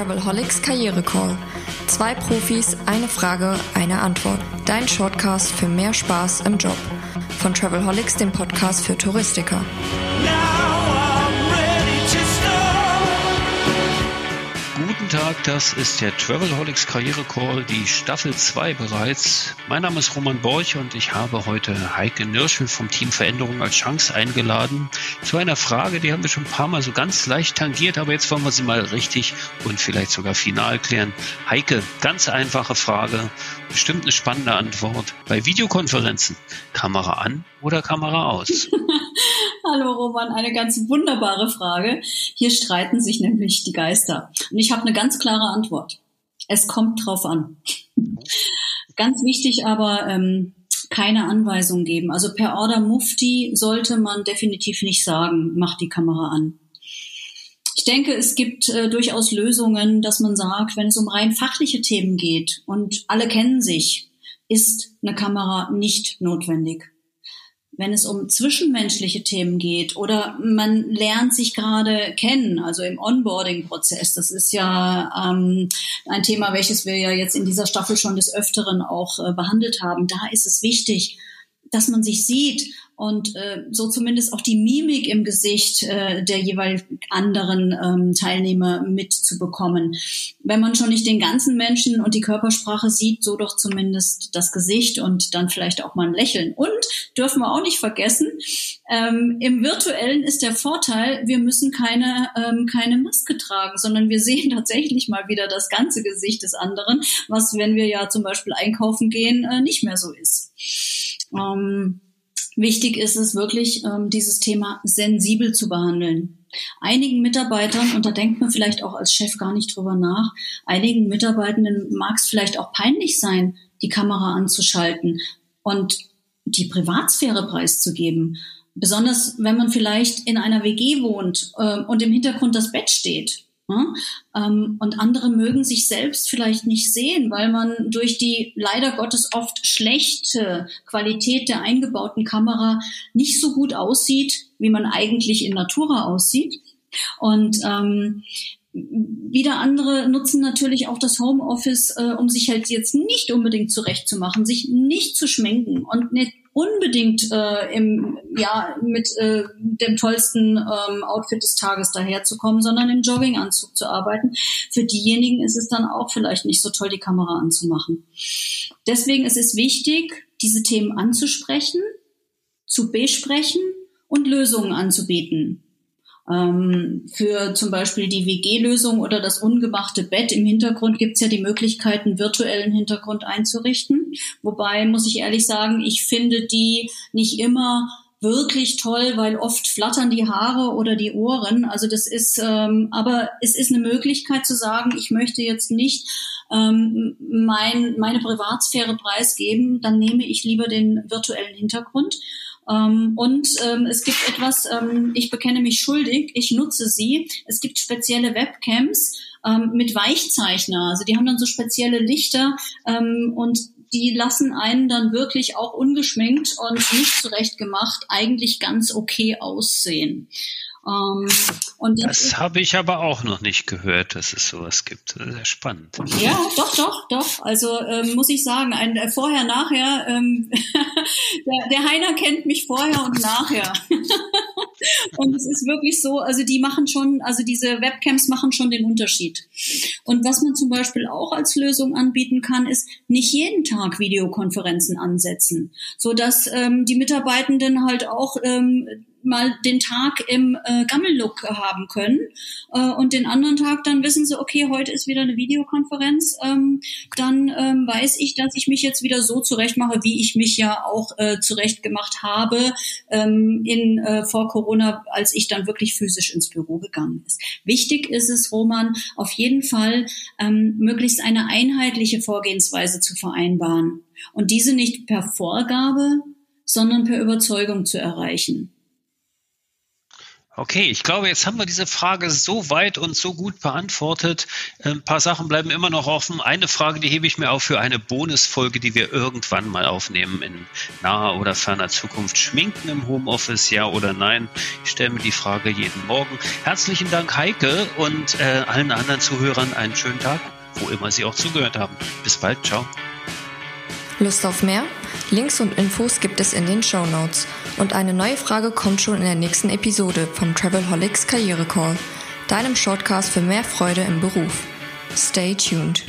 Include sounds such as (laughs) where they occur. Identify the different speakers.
Speaker 1: Travelholics Karriere Call. Zwei Profis, eine Frage, eine Antwort. Dein Shortcast für mehr Spaß im Job. Von Travelholics, dem Podcast für Touristiker.
Speaker 2: Tag, das ist der Travelholics Karriere Call, die Staffel 2 bereits. Mein Name ist Roman Borch und ich habe heute Heike Nirschel vom Team Veränderung als Chance eingeladen zu einer Frage, die haben wir schon ein paar Mal so ganz leicht tangiert, aber jetzt wollen wir sie mal richtig und vielleicht sogar final klären. Heike, ganz einfache Frage, bestimmt eine spannende Antwort. Bei Videokonferenzen, Kamera an oder Kamera aus? (laughs)
Speaker 3: Hallo Roman, eine ganz wunderbare Frage. Hier streiten sich nämlich die Geister. Und ich habe eine ganz klare Antwort. Es kommt drauf an. Ganz wichtig aber, ähm, keine Anweisung geben. Also per Order Mufti sollte man definitiv nicht sagen, mach die Kamera an. Ich denke, es gibt äh, durchaus Lösungen, dass man sagt, wenn es um rein fachliche Themen geht und alle kennen sich, ist eine Kamera nicht notwendig wenn es um zwischenmenschliche Themen geht oder man lernt sich gerade kennen, also im Onboarding-Prozess. Das ist ja ähm, ein Thema, welches wir ja jetzt in dieser Staffel schon des Öfteren auch äh, behandelt haben. Da ist es wichtig, dass man sich sieht und äh, so zumindest auch die Mimik im Gesicht äh, der jeweils anderen ähm, Teilnehmer mitzubekommen. Wenn man schon nicht den ganzen Menschen und die Körpersprache sieht, so doch zumindest das Gesicht und dann vielleicht auch mal ein Lächeln. Und dürfen wir auch nicht vergessen, ähm, im virtuellen ist der Vorteil, wir müssen keine, ähm, keine Maske tragen, sondern wir sehen (laughs) tatsächlich mal wieder das ganze Gesicht des anderen, was, wenn wir ja zum Beispiel einkaufen gehen, äh, nicht mehr so ist. Ähm, Wichtig ist es wirklich, ähm, dieses Thema sensibel zu behandeln. Einigen Mitarbeitern, und da denkt man vielleicht auch als Chef gar nicht drüber nach, einigen Mitarbeitenden mag es vielleicht auch peinlich sein, die Kamera anzuschalten und die Privatsphäre preiszugeben. Besonders wenn man vielleicht in einer WG wohnt äh, und im Hintergrund das Bett steht ähm, und andere mögen sich selbst vielleicht nicht sehen, weil man durch die leider Gottes oft schlechte Qualität der eingebauten Kamera nicht so gut aussieht, wie man eigentlich in Natura aussieht. Und ähm, wieder andere nutzen natürlich auch das Homeoffice, äh, um sich halt jetzt nicht unbedingt zurechtzumachen, sich nicht zu schminken und nicht unbedingt äh, im, ja, mit äh, dem tollsten ähm, Outfit des Tages daherzukommen, sondern im Jogginganzug zu arbeiten. Für diejenigen ist es dann auch vielleicht nicht so toll, die Kamera anzumachen. Deswegen ist es wichtig, diese Themen anzusprechen, zu besprechen und Lösungen anzubieten. Ähm, für zum Beispiel die WG-Lösung oder das ungemachte Bett im Hintergrund gibt es ja die Möglichkeit, einen virtuellen Hintergrund einzurichten. Wobei, muss ich ehrlich sagen, ich finde die nicht immer wirklich toll, weil oft flattern die Haare oder die Ohren. Also das ist, ähm, aber es ist eine Möglichkeit zu sagen, ich möchte jetzt nicht ähm, mein, meine Privatsphäre preisgeben, dann nehme ich lieber den virtuellen Hintergrund. Ähm, und ähm, es gibt etwas, ähm, ich bekenne mich schuldig, ich nutze sie. Es gibt spezielle Webcams ähm, mit Weichzeichner. Also die haben dann so spezielle Lichter ähm, und die lassen einen dann wirklich auch ungeschminkt und nicht zurechtgemacht eigentlich ganz okay aussehen.
Speaker 2: Ähm, und das, das habe ich aber auch noch nicht gehört, dass es sowas gibt. Sehr spannend.
Speaker 3: Ja, doch, doch, doch. Also ähm, muss ich sagen, ein äh, vorher, nachher. Ähm, (laughs) der, der Heiner kennt mich vorher und nachher. (laughs) und es ist wirklich so, also die machen schon, also diese Webcams machen schon den Unterschied. Und was man zum Beispiel auch als Lösung anbieten kann, ist nicht jeden Tag Videokonferenzen ansetzen, so dass ähm, die Mitarbeitenden halt auch ähm, mal den Tag im äh, Gammellook haben können äh, und den anderen Tag dann wissen sie, okay, heute ist wieder eine Videokonferenz, ähm, dann ähm, weiß ich, dass ich mich jetzt wieder so zurechtmache, wie ich mich ja auch äh, zurechtgemacht habe ähm, in äh, vor Corona, als ich dann wirklich physisch ins Büro gegangen ist. Wichtig ist es, Roman, auf jeden Fall ähm, möglichst eine einheitliche Vorgehensweise zu vereinbaren und diese nicht per Vorgabe, sondern per Überzeugung zu erreichen.
Speaker 2: Okay, ich glaube, jetzt haben wir diese Frage so weit und so gut beantwortet. Ein paar Sachen bleiben immer noch offen. Eine Frage, die hebe ich mir auf für eine Bonusfolge, die wir irgendwann mal aufnehmen in naher oder ferner Zukunft. Schminken im Homeoffice, ja oder nein? Ich stelle mir die Frage jeden Morgen. Herzlichen Dank, Heike, und äh, allen anderen Zuhörern einen schönen Tag, wo immer Sie auch zugehört haben. Bis bald, ciao.
Speaker 1: Lust auf mehr? Links und Infos gibt es in den Show Notes. Und eine neue Frage kommt schon in der nächsten Episode vom Travelholics Karriere Call, deinem Shortcast für mehr Freude im Beruf. Stay tuned.